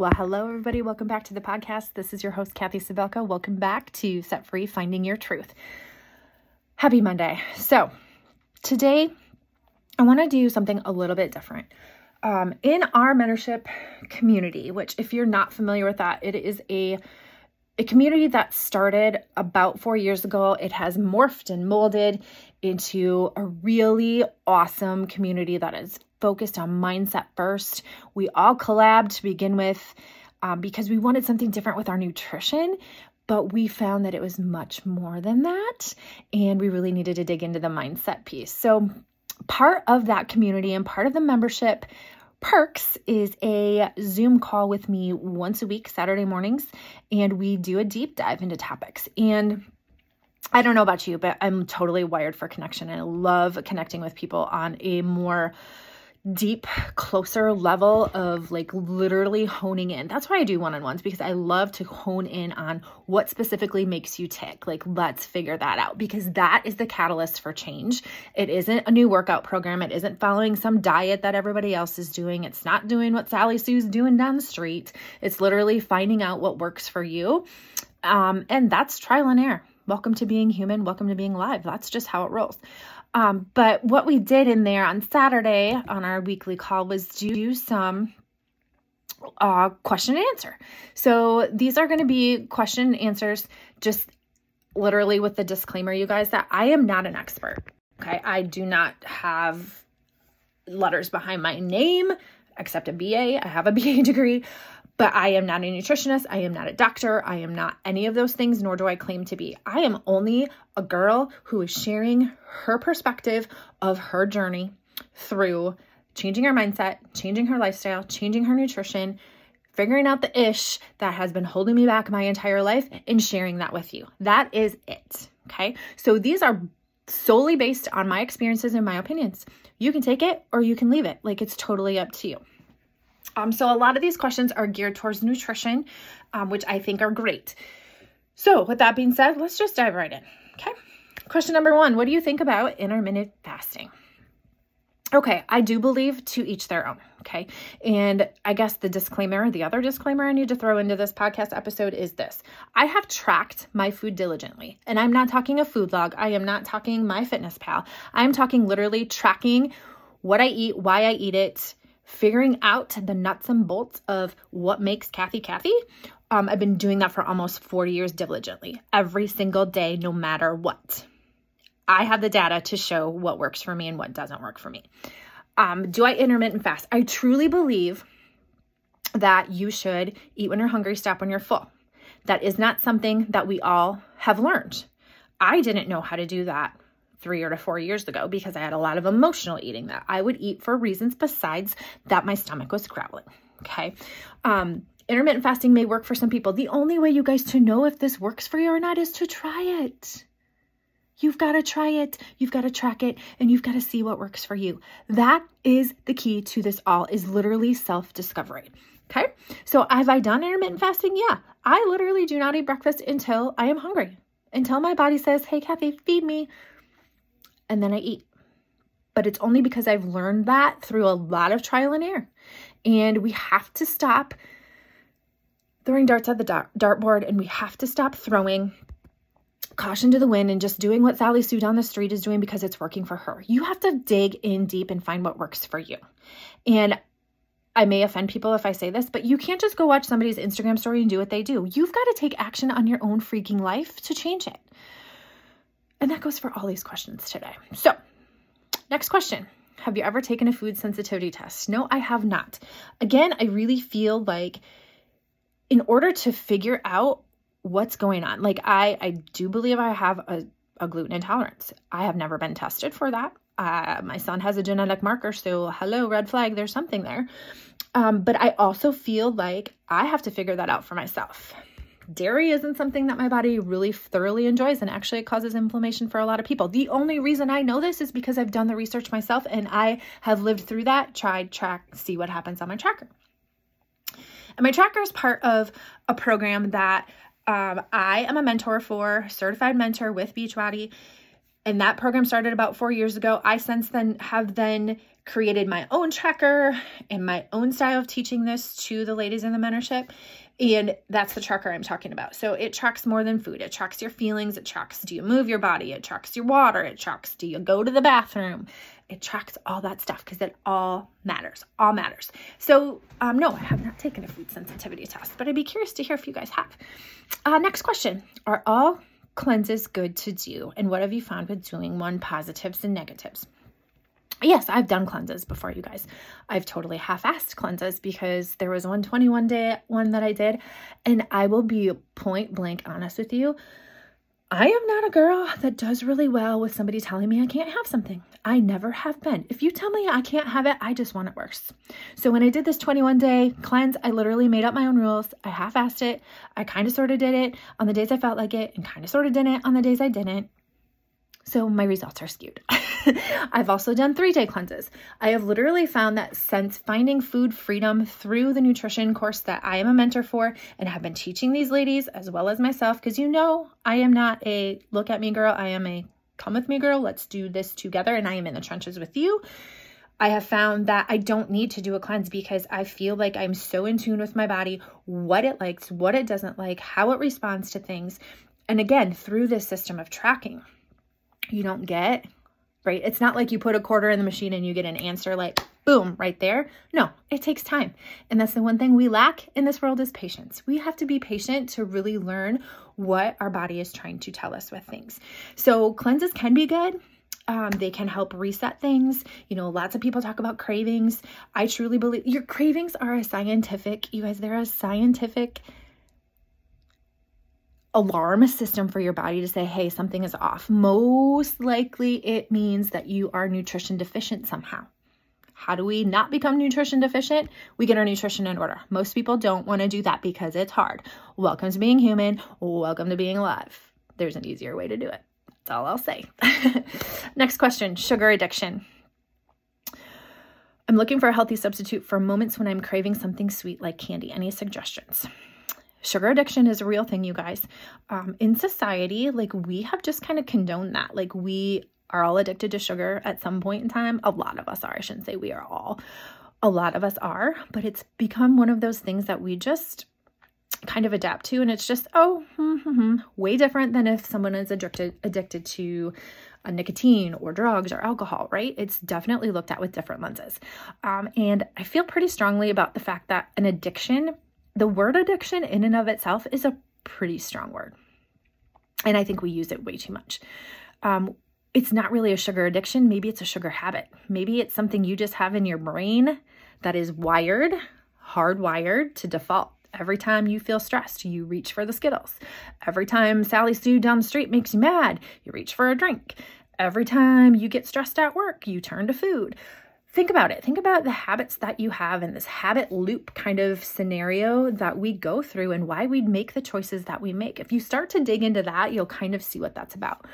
Well, hello, everybody. Welcome back to the podcast. This is your host, Kathy Sabelka. Welcome back to Set Free Finding Your Truth. Happy Monday. So, today I want to do something a little bit different. Um, in our mentorship community, which, if you're not familiar with that, it is a a community that started about four years ago. It has morphed and molded into a really awesome community that is focused on mindset first. We all collabed to begin with um, because we wanted something different with our nutrition, but we found that it was much more than that. And we really needed to dig into the mindset piece. So, part of that community and part of the membership Perks is a Zoom call with me once a week, Saturday mornings, and we do a deep dive into topics. And I don't know about you, but I'm totally wired for connection I love connecting with people on a more deep, closer level of like literally honing in. That's why I do one on ones because I love to hone in on what specifically makes you tick. Like, let's figure that out because that is the catalyst for change. It isn't a new workout program, it isn't following some diet that everybody else is doing, it's not doing what Sally Sue's doing down the street. It's literally finding out what works for you. Um, and that's trial and error. Welcome to being human. Welcome to being live. That's just how it rolls. Um, but what we did in there on Saturday on our weekly call was do some uh, question and answer. So these are going to be question and answers, just literally with the disclaimer, you guys, that I am not an expert. Okay. I do not have letters behind my name except a BA. I have a BA degree. But I am not a nutritionist. I am not a doctor. I am not any of those things, nor do I claim to be. I am only a girl who is sharing her perspective of her journey through changing her mindset, changing her lifestyle, changing her nutrition, figuring out the ish that has been holding me back my entire life, and sharing that with you. That is it. Okay. So these are solely based on my experiences and my opinions. You can take it or you can leave it. Like it's totally up to you. Um, so a lot of these questions are geared towards nutrition, um, which I think are great. So with that being said, let's just dive right in. Okay. Question number one What do you think about intermittent fasting? Okay, I do believe to each their own. Okay. And I guess the disclaimer, the other disclaimer I need to throw into this podcast episode is this I have tracked my food diligently. And I'm not talking a food log, I am not talking MyFitnessPal. I'm talking literally tracking what I eat, why I eat it, figuring out the nuts and bolts of what makes Kathy Kathy. Um, I've been doing that for almost 40 years diligently, every single day, no matter what. I have the data to show what works for me and what doesn't work for me. Um, do I intermittent fast? I truly believe that you should eat when you're hungry, stop when you're full. That is not something that we all have learned. I didn't know how to do that three or to four years ago because I had a lot of emotional eating that I would eat for reasons besides that my stomach was growling. Okay. Um, intermittent fasting may work for some people. The only way you guys to know if this works for you or not is to try it. You've got to try it, you've got to track it, and you've got to see what works for you. That is the key to this all is literally self-discovery. Okay? So have I done intermittent fasting? Yeah. I literally do not eat breakfast until I am hungry. Until my body says, "Hey Kathy, feed me." And then I eat. But it's only because I've learned that through a lot of trial and error. And we have to stop throwing darts at the dartboard and we have to stop throwing caution to the wind and just doing what Sally Sue down the street is doing because it's working for her. You have to dig in deep and find what works for you. And I may offend people if I say this, but you can't just go watch somebody's Instagram story and do what they do. You've got to take action on your own freaking life to change it. And that goes for all these questions today. So, next question. Have you ever taken a food sensitivity test? No, I have not. Again, I really feel like in order to figure out what's going on, like I I do believe I have a, a gluten intolerance. I have never been tested for that. Uh, my son has a genetic marker, so hello, red flag, there's something there. Um, but I also feel like I have to figure that out for myself dairy isn't something that my body really thoroughly enjoys and actually it causes inflammation for a lot of people. The only reason I know this is because I've done the research myself and I have lived through that, tried, track, see what happens on my tracker. And my tracker is part of a program that um, I am a mentor for, certified mentor with Beachbody. And that program started about four years ago. I since then have then created my own tracker and my own style of teaching this to the ladies in the mentorship. And that's the tracker I'm talking about. So it tracks more than food. It tracks your feelings. It tracks do you move your body? It tracks your water. It tracks do you go to the bathroom? It tracks all that stuff because it all matters. All matters. So, um, no, I have not taken a food sensitivity test, but I'd be curious to hear if you guys have. Uh, next question Are all cleanses good to do? And what have you found with doing one positives and negatives? Yes, I've done cleanses before, you guys. I've totally half-assed cleanses because there was one 21 day one that I did, and I will be point blank honest with you. I am not a girl that does really well with somebody telling me I can't have something. I never have been. If you tell me I can't have it, I just want it worse. So when I did this 21 day cleanse, I literally made up my own rules. I half assed it. I kind of sort of did it on the days I felt like it and kind of sort of did it on the days I didn't. So my results are skewed. I've also done three day cleanses. I have literally found that since finding food freedom through the nutrition course that I am a mentor for and have been teaching these ladies as well as myself, because you know, I am not a look at me girl, I am a come with me girl, let's do this together, and I am in the trenches with you. I have found that I don't need to do a cleanse because I feel like I'm so in tune with my body, what it likes, what it doesn't like, how it responds to things. And again, through this system of tracking, you don't get right? It's not like you put a quarter in the machine and you get an answer like boom right there. No, it takes time. And that's the one thing we lack in this world is patience. We have to be patient to really learn what our body is trying to tell us with things. So cleanses can be good. Um, they can help reset things. You know, lots of people talk about cravings. I truly believe your cravings are a scientific, you guys, they're a scientific alarm system for your body to say, hey, something is off. Most likely it means that you are nutrition deficient somehow. How do we not become nutrition deficient? We get our nutrition in order. Most people don't want to do that because it's hard. Welcome to being human. Welcome to being alive. There's an easier way to do it. That's all I'll say. Next question sugar addiction. I'm looking for a healthy substitute for moments when I'm craving something sweet like candy. Any suggestions? Sugar addiction is a real thing, you guys. Um, in society, like we have just kind of condoned that. Like we are all addicted to sugar at some point in time. A lot of us are. I shouldn't say we are all. A lot of us are, but it's become one of those things that we just kind of adapt to and it's just oh hmm, hmm, hmm, way different than if someone is addicted addicted to a nicotine or drugs or alcohol right it's definitely looked at with different lenses um, and i feel pretty strongly about the fact that an addiction the word addiction in and of itself is a pretty strong word. And I think we use it way too much. Um, it's not really a sugar addiction. Maybe it's a sugar habit. Maybe it's something you just have in your brain that is wired, hardwired to default. Every time you feel stressed, you reach for the Skittles. Every time Sally Sue down the street makes you mad, you reach for a drink. Every time you get stressed at work, you turn to food think about it. Think about the habits that you have in this habit loop kind of scenario that we go through and why we make the choices that we make. If you start to dig into that, you'll kind of see what that's about.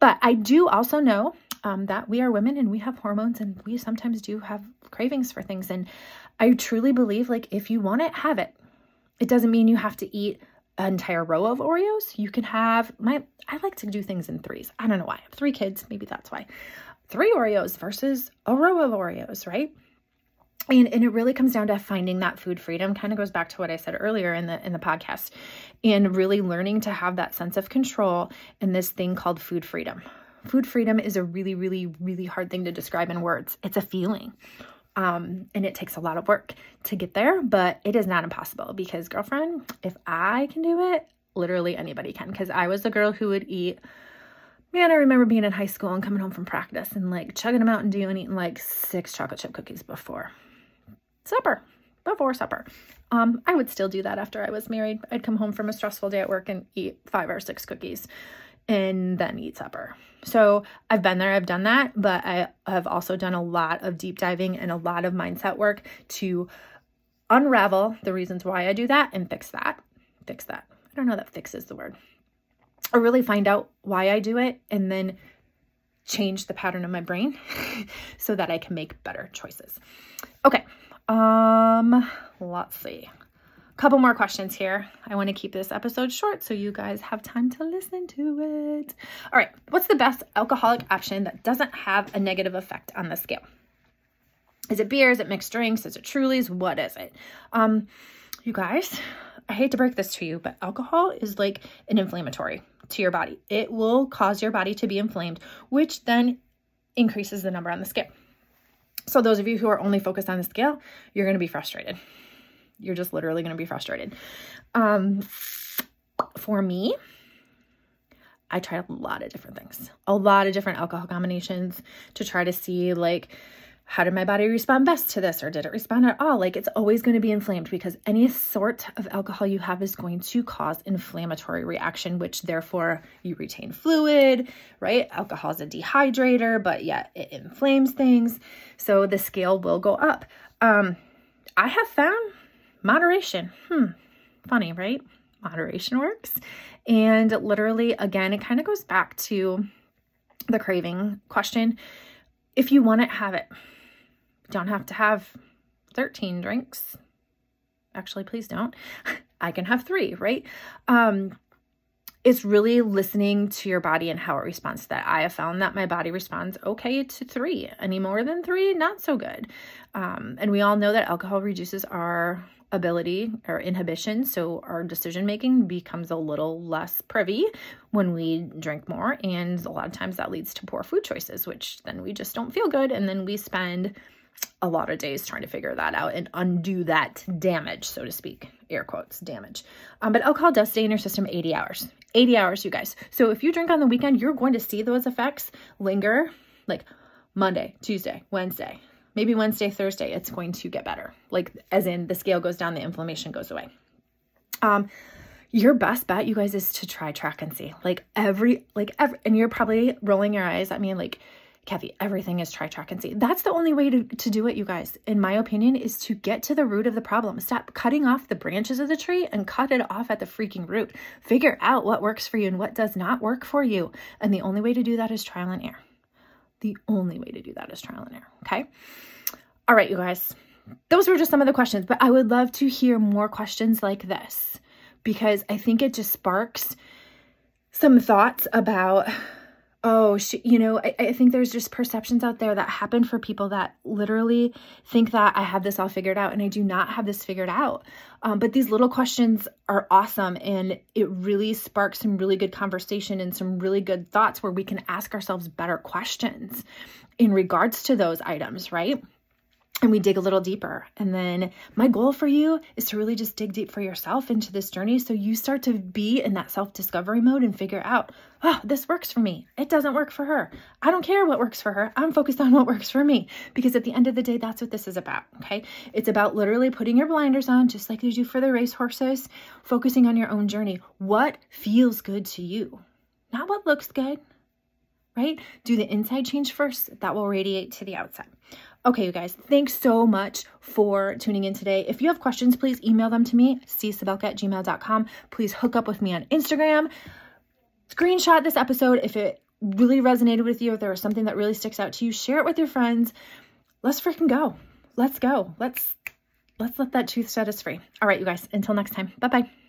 But I do also know um, that we are women and we have hormones and we sometimes do have cravings for things. And I truly believe, like, if you want it, have it. It doesn't mean you have to eat an entire row of Oreos. You can have my, I like to do things in threes. I don't know why. I have three kids. Maybe that's why three Oreos versus a row of Oreos, right? And, and it really comes down to finding that food freedom. Kind of goes back to what i said earlier in the in the podcast and really learning to have that sense of control in this thing called food freedom. Food freedom is a really really really hard thing to describe in words. It's a feeling um, and it takes a lot of work to get there but it is not impossible because girlfriend if i can do it literally anybody can. Because i was the girl who would eat Man, I remember being in high school and coming home from practice and like chugging a Mountain Dew and eating like six chocolate chip cookies before supper. Before supper. Um, I would still do that after I was married. I'd come home from a stressful day at work and eat five or six cookies and then eat supper. So I've been there, I've done that, but I have also done a lot of deep diving and a lot of mindset work to unravel the reasons why I do that and fix that. Fix that. I don't know that fix is the word or really find out why I do it and then change the pattern of my brain so that I can make better choices. Okay. Um, let's see. A couple more questions here. I want to keep this episode short so you guys have time to listen to it. All right. What's the best alcoholic option that doesn't have a negative effect on the scale? Is it beer? Is it mixed drinks? Is it Trulies? What is it? Um, you guys, I hate to break this to you, but alcohol is like an inflammatory to your body. It will cause your body to be inflamed, which then increases the number on the scale. So, those of you who are only focused on the scale, you're going to be frustrated. You're just literally going to be frustrated. Um, for me, I tried a lot of different things, a lot of different alcohol combinations to try to see like how did my body respond best to this or did it respond at all? Like it's always going to be inflamed because any sort of alcohol you have is going to cause inflammatory reaction, which therefore you retain fluid, right? Alcohol is a dehydrator, but yet it inflames things. So the scale will go up. Um, I have found moderation. Hmm, funny, right? Moderation works. And literally, again, it kind of goes back to the craving question. If you want it, have it don't have to have 13 drinks. Actually, please don't. I can have three, right? Um, it's really listening to your body and how it responds to that. I have found that my body responds okay to three. Any more than three, not so good. Um, and we all know that alcohol reduces our ability or inhibition. So our decision making becomes a little less privy when we drink more. And a lot of times that leads to poor food choices, which then we just don't feel good. And then we spend a lot of days trying to figure that out and undo that damage, so to speak, air quotes, damage. Um, but alcohol does stay in your system 80 hours. 80 hours, you guys. So if you drink on the weekend, you're going to see those effects linger like Monday, Tuesday, Wednesday, maybe Wednesday, Thursday. It's going to get better. Like, as in the scale goes down, the inflammation goes away. Um, your best bet, you guys, is to try track and see. Like every, like every, and you're probably rolling your eyes at me, like Kathy, everything is try, track, and see. That's the only way to, to do it, you guys, in my opinion, is to get to the root of the problem. Stop cutting off the branches of the tree and cut it off at the freaking root. Figure out what works for you and what does not work for you. And the only way to do that is trial and error. The only way to do that is trial and error. Okay. All right, you guys. Those were just some of the questions, but I would love to hear more questions like this because I think it just sparks some thoughts about oh, she, you know, I, I think there's just perceptions out there that happen for people that literally think that I have this all figured out and I do not have this figured out. Um, but these little questions are awesome and it really sparks some really good conversation and some really good thoughts where we can ask ourselves better questions in regards to those items, right? And we dig a little deeper. And then my goal for you is to really just dig deep for yourself into this journey so you start to be in that self discovery mode and figure out, oh, this works for me. It doesn't work for her. I don't care what works for her. I'm focused on what works for me because at the end of the day, that's what this is about. Okay. It's about literally putting your blinders on, just like you do for the racehorses, focusing on your own journey. What feels good to you, not what looks good, right? Do the inside change first. That will radiate to the outside. Okay, you guys, thanks so much for tuning in today. If you have questions, please email them to me, csabelka at gmail.com. Please hook up with me on Instagram. Screenshot this episode if it really resonated with you, if there was something that really sticks out to you, share it with your friends. Let's freaking go. Let's go. Let's let's let that truth set us free. All right, you guys, until next time. Bye-bye.